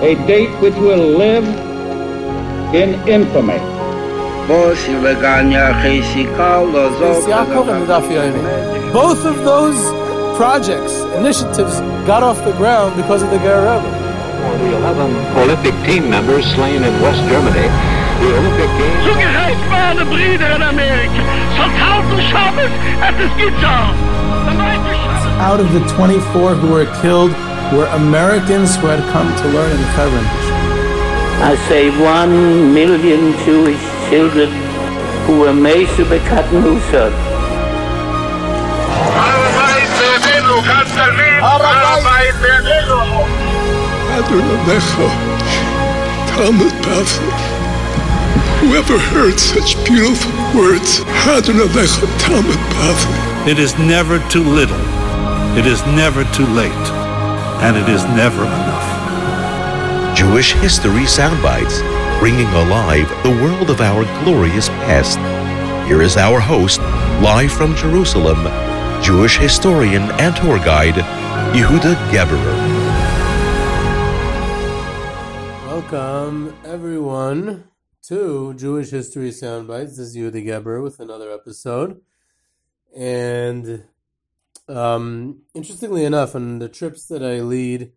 A date which will live in infamy. Both of those projects, initiatives, got off the ground because of the Ger The 11 Olympic team members slain in West Germany. The Olympic Games. Zugerecht waren Brüder in Amerika. Soldaten Shabbos at the Skizar. Out of the 24 who were killed were Americans who had come to learn in Hebron. I say one million Jewish children who were made to be cut loose. Whoever heard such beautiful words, It is never too little, it is never too late, and it is never enough. Jewish History Soundbites, bringing alive the world of our glorious past. Here is our host, live from Jerusalem, Jewish historian and tour guide, Yehuda Geberer. Welcome, everyone, to Jewish History Soundbites. This is Yehuda Geberer with another episode. And um, interestingly enough, on the trips that I lead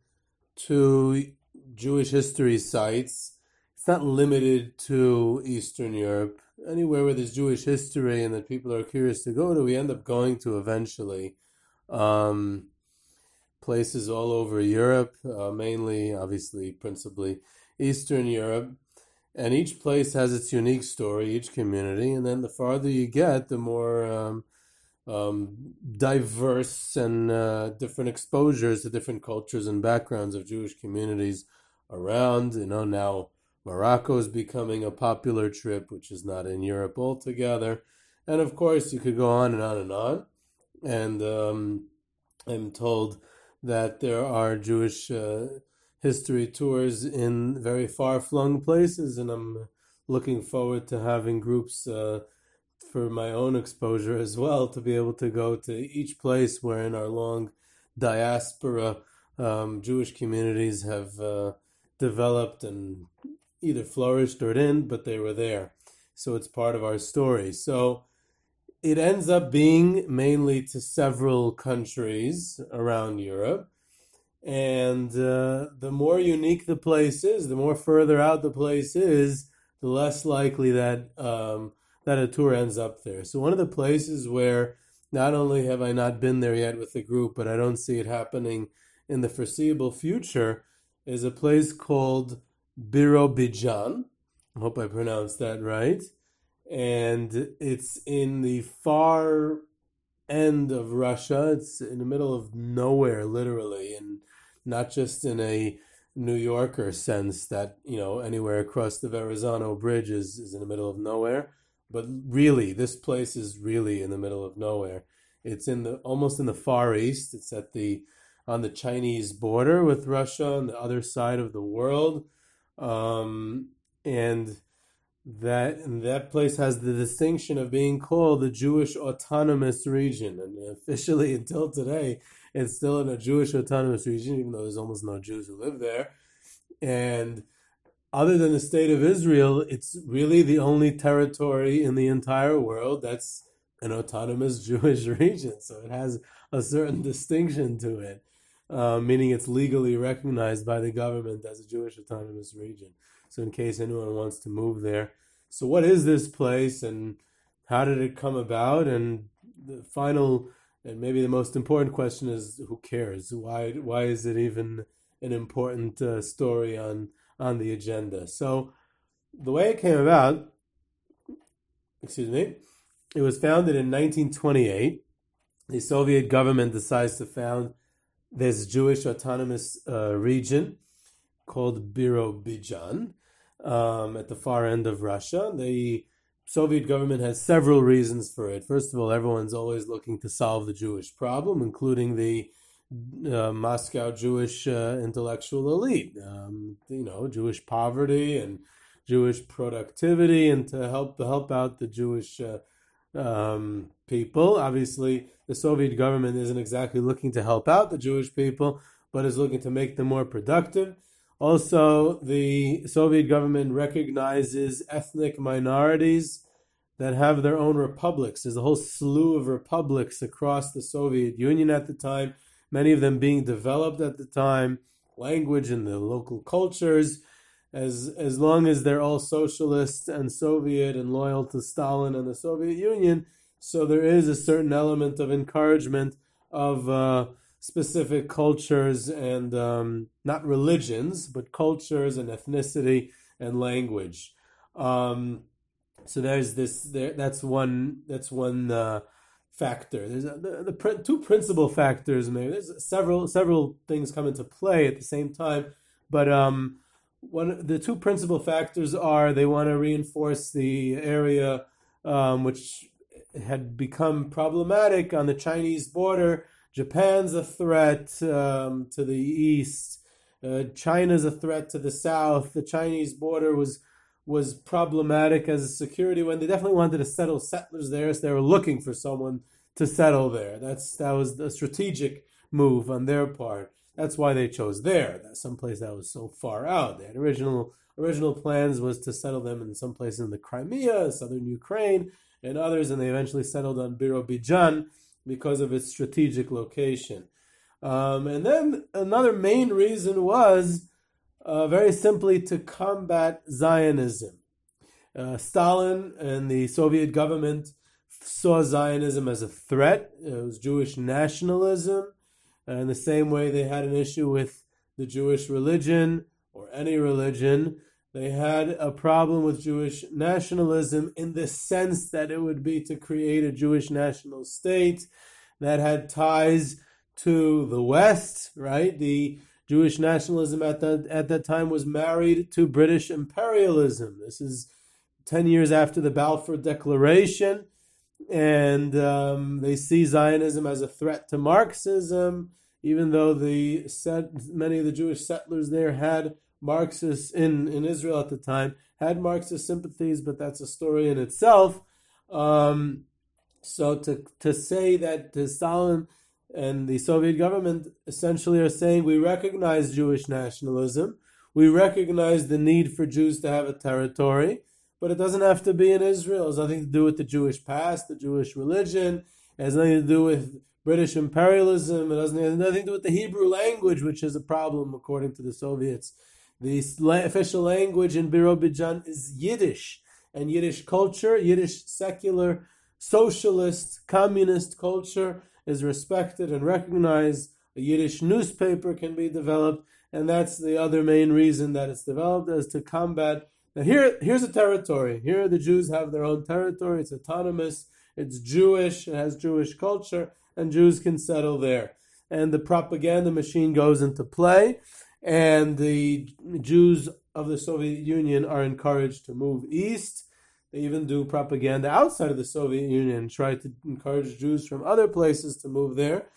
to Jewish history sites, it's not limited to Eastern Europe. Anywhere where there's Jewish history and that people are curious to go to, we end up going to eventually. Um, places all over Europe, uh, mainly, obviously, principally Eastern Europe. And each place has its unique story, each community. And then the farther you get, the more um, um, diverse and uh, different exposures to different cultures and backgrounds of Jewish communities around. You know, now Morocco is becoming a popular trip, which is not in Europe altogether. And of course, you could go on and on and on. And um, I'm told that there are Jewish uh, history tours in very far flung places, and I'm looking forward to having groups uh, for my own exposure as well to be able to go to each place where in our long diaspora um, Jewish communities have uh, developed and either flourished or didn't, but they were there. So it's part of our story. So it ends up being mainly to several countries around Europe. And uh, the more unique the place is, the more further out the place is, the less likely that um, that a tour ends up there. So one of the places where not only have I not been there yet with the group, but I don't see it happening in the foreseeable future, is a place called Birobidzhan. I hope I pronounced that right. And it's in the far end of Russia. It's in the middle of nowhere, literally, and not just in a New Yorker sense that, you know, anywhere across the Verrazano Bridge is, is in the middle of nowhere. But really, this place is really in the middle of nowhere. It's in the almost in the far east. It's at the on the Chinese border with Russia on the other side of the world. Um, and that and that place has the distinction of being called the Jewish Autonomous Region, and officially until today, it's still in a Jewish Autonomous Region, even though there's almost no Jews who live there. And other than the state of Israel, it's really the only territory in the entire world that's an autonomous Jewish region. So it has a certain distinction to it, uh, meaning it's legally recognized by the government as a Jewish autonomous region. So, in case anyone wants to move there, so what is this place and how did it come about? And the final and maybe the most important question is who cares? Why why is it even an important uh, story on on the agenda. So the way it came about, excuse me, it was founded in 1928. The Soviet government decides to found this Jewish autonomous uh, region called Birobidzhan um, at the far end of Russia. The Soviet government has several reasons for it. First of all, everyone's always looking to solve the Jewish problem, including the uh, Moscow Jewish uh, intellectual elite. Um, you know, Jewish poverty and Jewish productivity, and to help help out the Jewish uh, um, people. Obviously, the Soviet government isn't exactly looking to help out the Jewish people, but is looking to make them more productive. Also, the Soviet government recognizes ethnic minorities that have their own republics. There's a whole slew of republics across the Soviet Union at the time, many of them being developed at the time, language and the local cultures. As, as long as they're all socialist and Soviet and loyal to Stalin and the Soviet Union, so there is a certain element of encouragement of uh, specific cultures and um, not religions, but cultures and ethnicity and language. Um, so there's this. There, that's one. That's one uh, factor. There's a, the, the pr- two principal factors. Maybe there's several several things come into play at the same time, but um, one the two principal factors are they want to reinforce the area um, which had become problematic on the Chinese border. Japan's a threat um, to the east. Uh, China's a threat to the south. The Chinese border was was problematic as a security when they definitely wanted to settle settlers there, so they were looking for someone to settle there. That's that was a strategic move on their part. That's why they chose there. That's someplace that was so far out. They had original original plans was to settle them in some place in the Crimea, southern Ukraine, and others, and they eventually settled on Birobidzhan because of its strategic location. Um, and then another main reason was uh, very simply to combat Zionism. Uh, Stalin and the Soviet government saw Zionism as a threat. It was Jewish nationalism. in the same way they had an issue with the Jewish religion or any religion, they had a problem with Jewish nationalism in the sense that it would be to create a Jewish national state that had ties to the West, right? The Jewish nationalism at that at that time was married to British imperialism. This is ten years after the Balfour Declaration, and um, they see Zionism as a threat to Marxism. Even though the set, many of the Jewish settlers there had Marxists in in Israel at the time had Marxist sympathies, but that's a story in itself. Um, so to to say that to Stalin and the Soviet government essentially are saying we recognize Jewish nationalism, we recognize the need for Jews to have a territory, but it doesn't have to be in Israel. It has nothing to do with the Jewish past, the Jewish religion. It has nothing to do with British imperialism. It doesn't have nothing to do with the Hebrew language, which is a problem according to the Soviets. The official language in Birobidzhan is Yiddish, and Yiddish culture, Yiddish secular, socialist, communist culture is respected and recognized. A Yiddish newspaper can be developed, and that's the other main reason that it's developed is to combat. Now here, here's a territory. Here the Jews have their own territory. It's autonomous. It's Jewish. It has Jewish culture, and Jews can settle there. And the propaganda machine goes into play, and the Jews of the Soviet Union are encouraged to move east they even do propaganda outside of the Soviet Union, try to encourage Jews from other places to move there.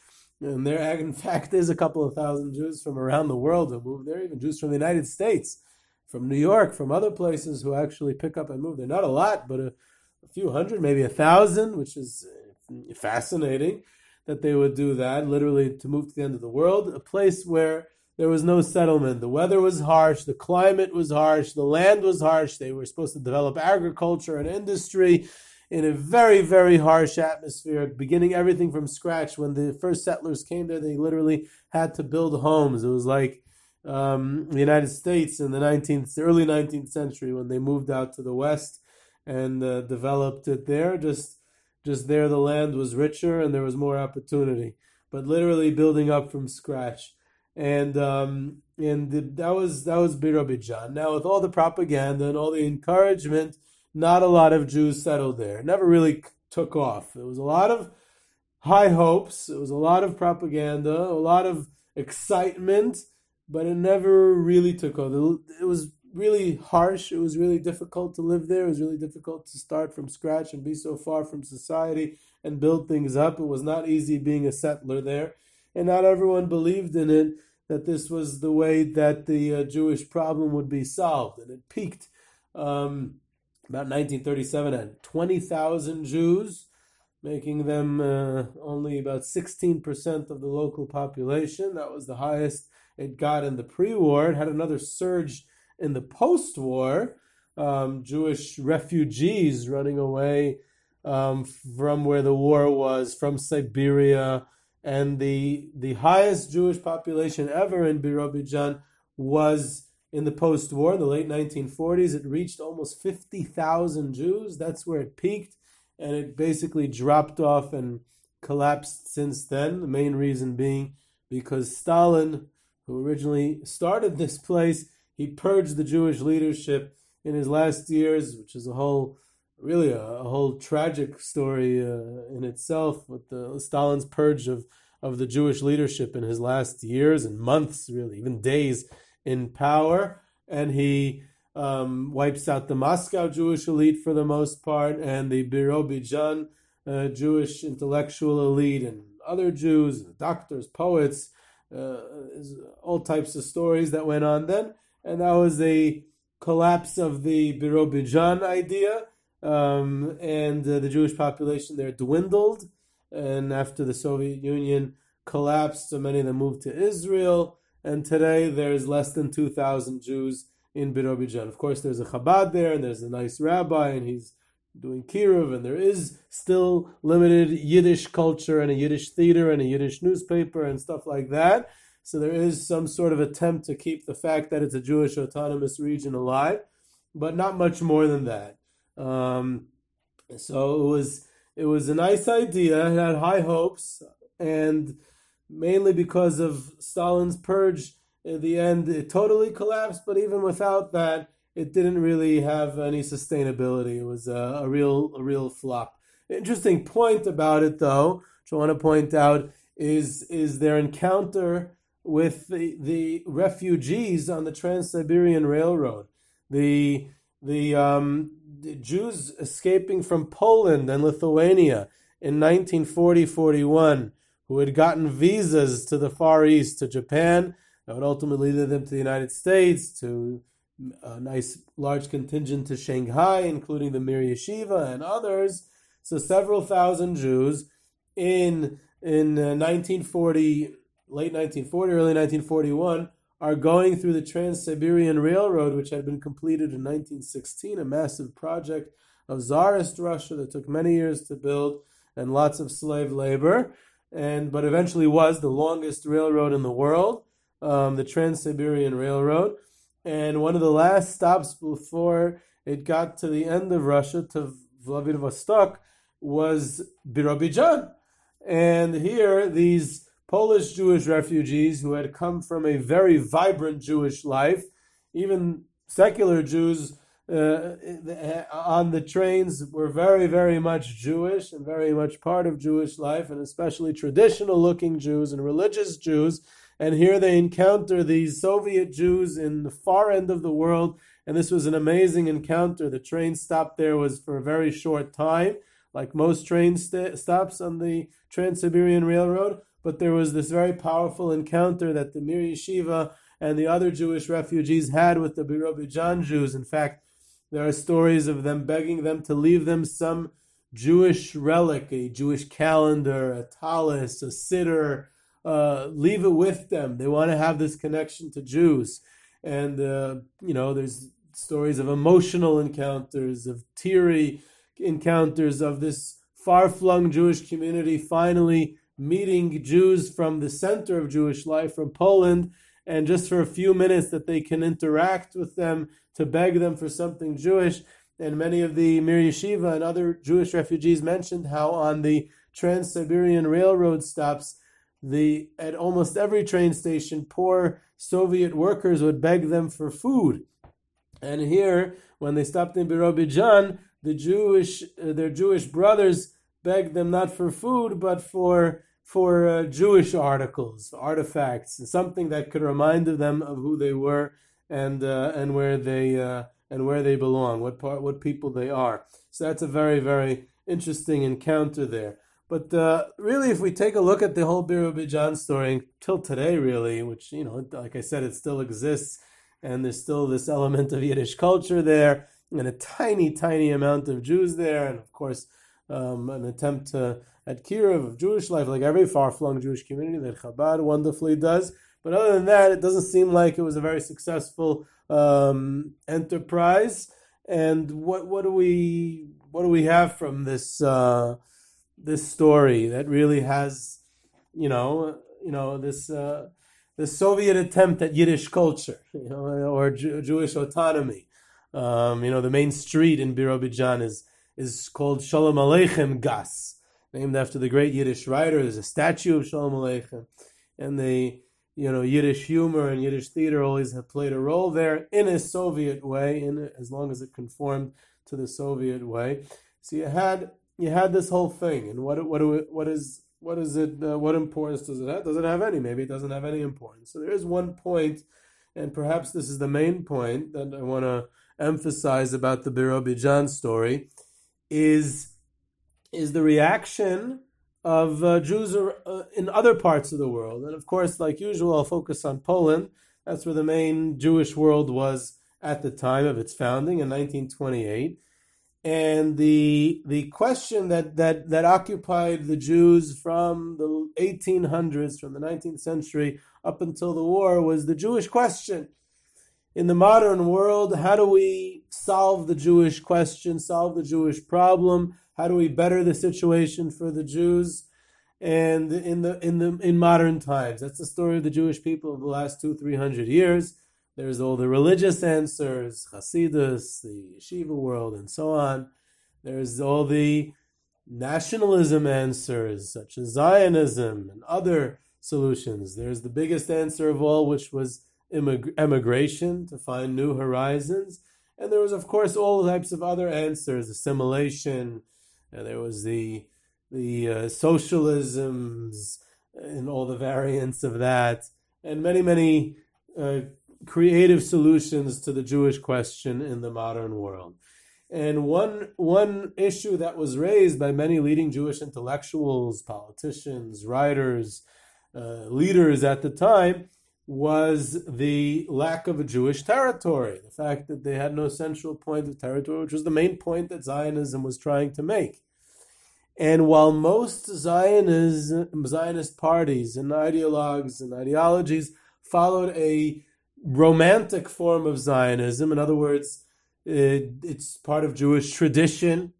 And there, in fact, is a couple of thousand Jews from around the world who move there, even Jews from the United States, from New York, from other places who actually pick up and move there. Not a lot, but a, a few hundred, maybe a thousand, which is uh, fascinating that they would do that, literally to move to the end of the world, a place where there was no settlement. The weather was harsh, the climate was harsh, the land was harsh. They were supposed to develop agriculture and industry in a very, very harsh atmosphere, beginning everything from scratch. When the first settlers came there, they literally had to build homes. It was like um, the United States in the 19th, early 19th century when they moved out to the west and uh, developed it there. Just, just there, the land was richer and there was more opportunity. But literally building up from scratch and um, and the, that was that was Birobidzhan. Now with all the propaganda and all the encouragement, not a lot of Jews settled there. It never really took off. It was a lot of high hopes. It was a lot of propaganda, a lot of excitement, but it never really took off. It was really harsh. It was really difficult to live there. It was really difficult to start from scratch and be so far from society and build things up. It was not easy being a settler there and not everyone believed in it that this was the way that the uh, Jewish problem would be solved. And it peaked um, about 1937 had 20,000 Jews, making them uh, only about 16% of the local population. That was the highest it got in the pre-war. It had another surge in the post-war. Um, Jewish refugees running away um, from where the war was, from Siberia, and the the highest Jewish population ever in Birobidzhan was in the post-war, in the late 1940s. It reached almost 50,000 Jews. That's where it peaked, and it basically dropped off and collapsed since then. The main reason being because Stalin, who originally started this place, he purged the Jewish leadership in his last years, which is a whole really a, a whole tragic story uh, in itself with the Stalin's purge of of the Jewish leadership in his last years and months, really even days in power, and he um, wipes out the Moscow Jewish elite for the most part, and the Birobidzhan uh, Jewish intellectual elite, and other Jews, doctors, poets, uh, all types of stories that went on then, and that was a collapse of the Birobidzhan idea um, and uh, the Jewish population there dwindled. And after the Soviet Union collapsed, so many of them moved to Israel. And today there's less than 2,000 Jews in Birobidzhan. Of course, there's a Chabad there, and there's a nice rabbi, and he's doing kiruv, and there is still limited Yiddish culture and a Yiddish theater and a Yiddish newspaper and stuff like that. So there is some sort of attempt to keep the fact that it's a Jewish autonomous region alive, but not much more than that. Um, so it was it was a nice idea. Had high hopes, and mainly because of Stalin's purge, in the end it totally collapsed. But even without that, it didn't really have any sustainability. It was a, a real a real flop. Interesting point about it, though, which I want to point out is is their encounter with the, the refugees on the Trans Siberian Railroad. The the um, Jews escaping from Poland and Lithuania in 1940 41 who had gotten visas to the Far East, to Japan, that would ultimately lead them to the United States, to a nice large contingent to Shanghai, including the Mir Yeshiva and others. So several thousand Jews in in 1940, uh, late 1940, early 1941 are going through the Trans Siberian Railroad, which had been completed in 1916, a massive project of Tsarist Russia that took many years to build and lots of slave labor, and but eventually was the longest railroad in the world, um, the Trans Siberian Railroad. And one of the last stops before it got to the end of Russia, to Vladivostok, was Birobidzhan. And here, these Polish Jewish refugees who had come from a very vibrant Jewish life, even secular Jews uh, on the trains were very, very much Jewish and very much part of Jewish life, and especially traditional looking Jews and religious Jews. And here they encounter these Soviet Jews in the far end of the world, and this was an amazing encounter. The train stop there was for a very short time, like most train st- stops on the Trans Siberian Railroad but there was this very powerful encounter that the Mir Yeshiva and the other Jewish refugees had with the Birobidzhan Jews. In fact, there are stories of them begging them to leave them some Jewish relic, a Jewish calendar, a talis, a siddur, uh, leave it with them. They want to have this connection to Jews. And, uh, you know, there's stories of emotional encounters, of teary encounters of this far flung Jewish community finally meeting Jews from the center of Jewish life, from Poland, and just for a few minutes that they can interact with them to beg them for something Jewish. And many of the Mir Yeshiva and other Jewish refugees mentioned how on the Trans Siberian Railroad stops, the at almost every train station, poor Soviet workers would beg them for food. And here, when they stopped in Birobidzhan, the Jewish, uh, their Jewish brothers begged them not for food, but for for uh, Jewish articles, artifacts, something that could remind them of who they were and uh, and where they uh, and where they belong, what part, what people they are. So that's a very very interesting encounter there. But uh, really, if we take a look at the whole Birobidzhan story till today, really, which you know, like I said, it still exists, and there's still this element of Yiddish culture there, and a tiny, tiny amount of Jews there, and of course, um, an attempt at kiruv of Jewish life, like every far-flung Jewish community that Chabad wonderfully does. But other than that, it doesn't seem like it was a very successful um, enterprise. And what what do we what do we have from this uh, this story that really has, you know, you know this uh, the Soviet attempt at Yiddish culture, you know, or Jew- Jewish autonomy. Um, you know, the main street in Birobidzhan is is called Shalom Aleichem Gas, named after the great Yiddish writer. There's a statue of Shalom Aleichem, and the you know Yiddish humor and Yiddish theater always have played a role there in a Soviet way, in as long as it conformed to the Soviet way. So you had you had this whole thing, and what what do what is what is it? Uh, what importance does it have? Does it have any? Maybe it doesn't have any importance. So there is one point, and perhaps this is the main point that I want to emphasize about the Birobidzhan story, is is the reaction of uh, Jews uh, in other parts of the world. And of course, like usual, I'll focus on Poland. That's where the main Jewish world was at the time of its founding in 1928. And the the question that, that, that occupied the Jews from the 1800s, from the 19th century up until the war, was the Jewish question. In the modern world, how do we solve the Jewish question, solve the Jewish problem? How do we better the situation for the Jews? And in the in the in modern times, that's the story of the Jewish people of the last two three hundred years. There's all the religious answers, Hasidus, the yeshiva world, and so on. There's all the nationalism answers, such as Zionism and other solutions. There's the biggest answer of all, which was emigration to find new horizons. And there was, of course, all types of other answers, assimilation, and there was the the uh, socialisms and all the variants of that, and many, many uh, creative solutions to the Jewish question in the modern world. And one one issue that was raised by many leading Jewish intellectuals, politicians, writers, uh, leaders at the time was the lack of a Jewish territory, the fact that they had no central point of territory, which was the main point that Zionism was trying to make. And while most Zionism, Zionist parties and ideologues and ideologies followed a romantic form of Zionism. In other words, it, it's part of Jewish tradition,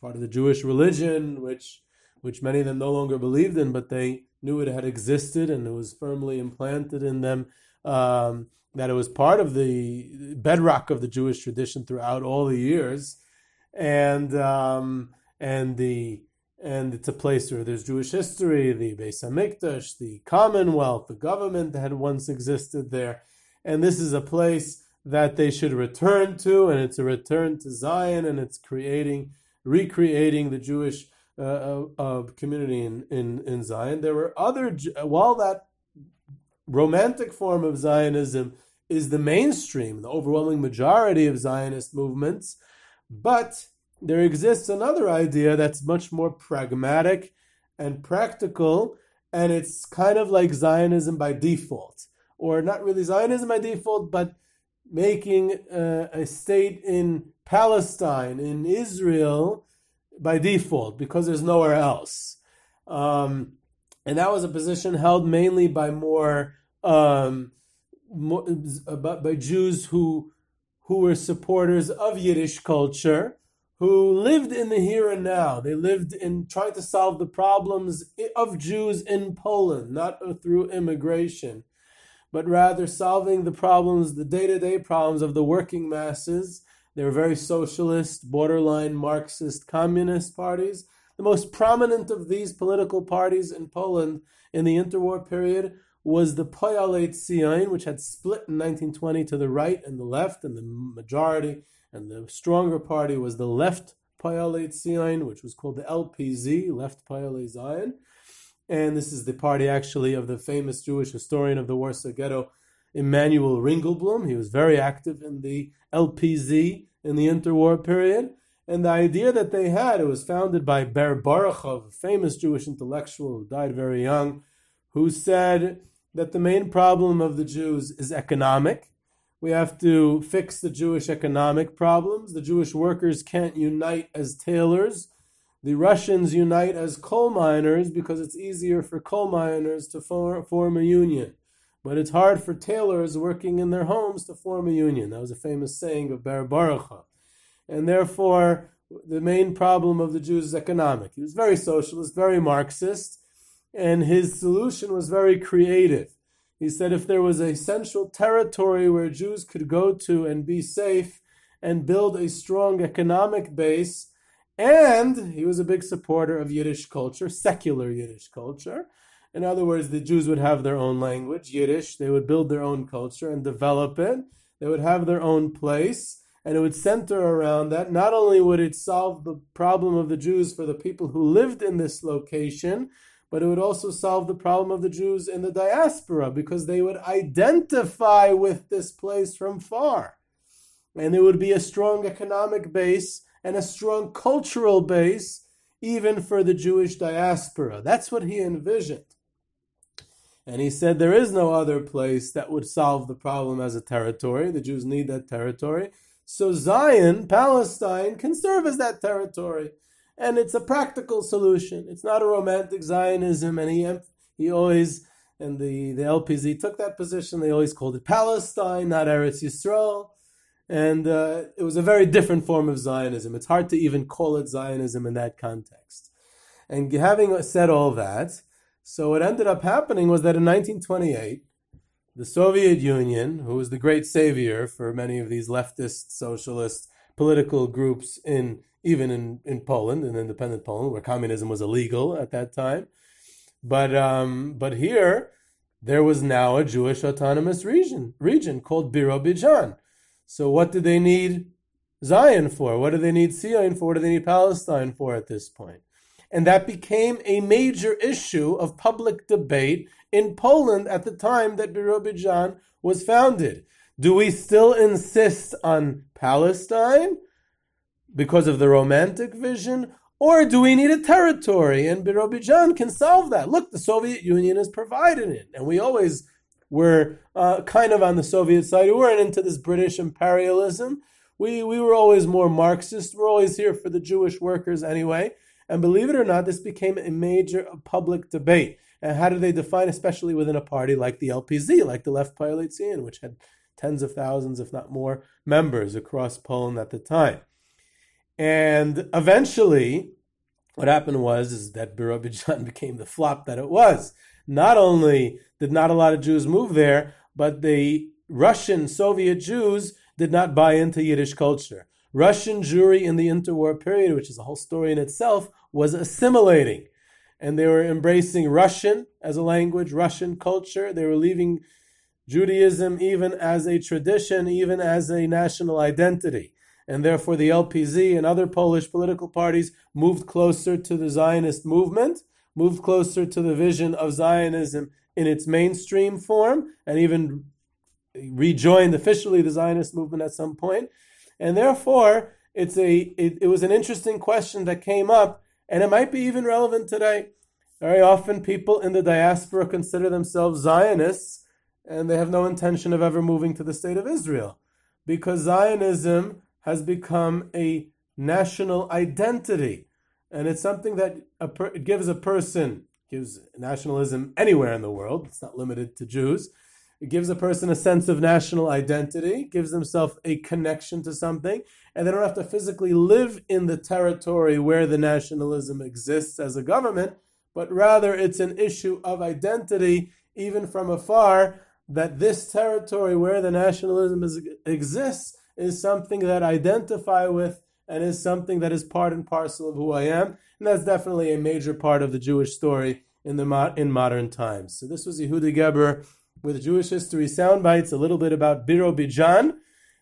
part of the Jewish religion, which which many of them no longer believed in, but they knew it had existed and it was firmly implanted in them. Um, that it was part of the bedrock of the Jewish tradition throughout all the years, and um, and the and it's a place where there's Jewish history, the Beis Hamikdash, the Commonwealth, the government that had once existed there and this is a place that they should return to, and it's a return to Zion, and it's creating, recreating the Jewish uh, uh community in, in, in Zion. There were other, while that romantic form of Zionism is the mainstream, the overwhelming majority of Zionist movements, but there exists another idea that's much more pragmatic and practical, and it's kind of like Zionism by default or not really Zionism by default, but making uh, a state in Palestine, in Israel, by default, because there's nowhere else. Um, and that was a position held mainly by more, um, more by Jews who who were supporters of Yiddish culture, who lived in the here and now. They lived in trying to solve the problems of Jews in Poland, not through immigration but rather solving the problems, the day to day problems of the working masses. They were very socialist, borderline Marxist, communist parties. The most prominent of these political parties in Poland in the interwar period was the Poale Zion, which had split in 1920 to the right and the left, and the majority and the stronger party was the left Poale Zion, which was called the LPZ, Left Poale Zion and this is the party actually of the famous Jewish historian of the Warsaw Ghetto, Emanuel Ringelblum. He was very active in the LPZ in the interwar period. And the idea that they had, it was founded by Ber Borochov, a famous Jewish intellectual who died very young, who said that the main problem of the Jews is economic, We have to fix the Jewish economic problems. The Jewish workers can't unite as tailors. The Russians unite as coal miners because it's easier for coal miners to form a union. But it's hard for tailors working in their homes to form a union. That was a famous saying of Ber Borochov. And therefore, the main problem of the Jews is economic. He was very socialist, very Marxist, and his solution was very creative. He said if there was a central territory where Jews could go to and be safe and build a strong economic base, and he was a big supporter of Yiddish culture, secular Yiddish culture. In other words, the Jews would have their own language, Yiddish, they would build their own culture and develop it, they would have their own place, and it would center around that. Not only would it solve the problem of the Jews for the people who lived in this location, but it would also solve the problem of the Jews in the diaspora because they would identify with this place from far. And there would be a strong economic base and a strong cultural base even for the Jewish diaspora. That's what he envisioned. And he said there is no other place that would solve the problem as a territory. The Jews need that territory. So Zion, Palestine, can serve as that territory and it's a practical solution. It's not a romantic Zionism, and he he always and the the LPZ took that position. They always called it Palestine, not Eretz Yisrael, and uh, it was a very different form of Zionism. It's hard to even call it Zionism in that context. And having said all that, so what ended up happening was that in 1928, the Soviet Union, who was the great savior for many of these leftist socialist political groups in even in, in Poland, in independent Poland, where communism was illegal at that time. But um, but here there was now a Jewish autonomous region region called Birobidzhan. So what do they need Zion for? What do they need Zion for? What do they need Palestine for at this point? And that became a major issue of public debate in Poland at the time that Birobidzhan was founded. Do we still insist on Palestine? because of the romantic vision? Or do we need a territory? And Birobidzhan can solve that. Look, the Soviet Union has provided it. And we always were uh, kind of on the Soviet side. We weren't into this British imperialism. We, we were always more Marxist. We're always here for the Jewish workers anyway. And believe it or not, this became a major uh, public debate. And how do they define, especially within a party like the LPZ, like the Left Poale Zion, which had tens of thousands, if not more, members across Poland at the time. And eventually, what happened was is that Birobidzhan became the flop that it was. Not only did not a lot of Jews move there, but the Russian Soviet Jews did not buy into Yiddish culture. Russian Jewry in the interwar period, which is a whole story in itself, was assimilating. And they were embracing Russian as a language, Russian culture. They were leaving Judaism even as a tradition, even as a national identity and therefore the LPZ and other Polish political parties moved closer to the Zionist movement, moved closer to the vision of Zionism in its mainstream form, and even rejoined officially the Zionist movement at some point. And therefore, it's a it, it was an interesting question that came up, and it might be even relevant today. Very often, people in the diaspora consider themselves Zionists, and they have no intention of ever moving to the state of Israel, because Zionism has become a national identity. And it's something that a per- gives a person, gives nationalism anywhere in the world, it's not limited to Jews. It gives a person a sense of national identity, gives themselves a connection to something, and they don't have to physically live in the territory where the nationalism exists as a government, but rather it's an issue of identity, even from afar, that this territory where the nationalism is, exists is something that I identify with and is something that is part and parcel of who I am. And that's definitely a major part of the Jewish story in the in modern times. So this was Yehuda Geber with Jewish History Soundbites, a little bit about Birobidzhan,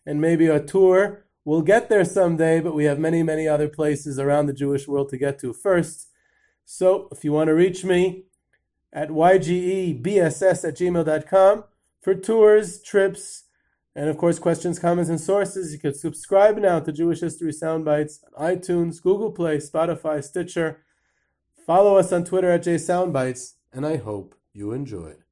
and maybe a tour. We'll get there someday, but we have many, many other places around the Jewish world to get to first. So if you want to reach me at ygebss at gmail.com for tours, trips, and of course, questions, comments, and sources. You can subscribe now to Jewish History Soundbites on iTunes, Google Play, Spotify, Stitcher. Follow us on Twitter at JSoundbites, and I hope you enjoyed.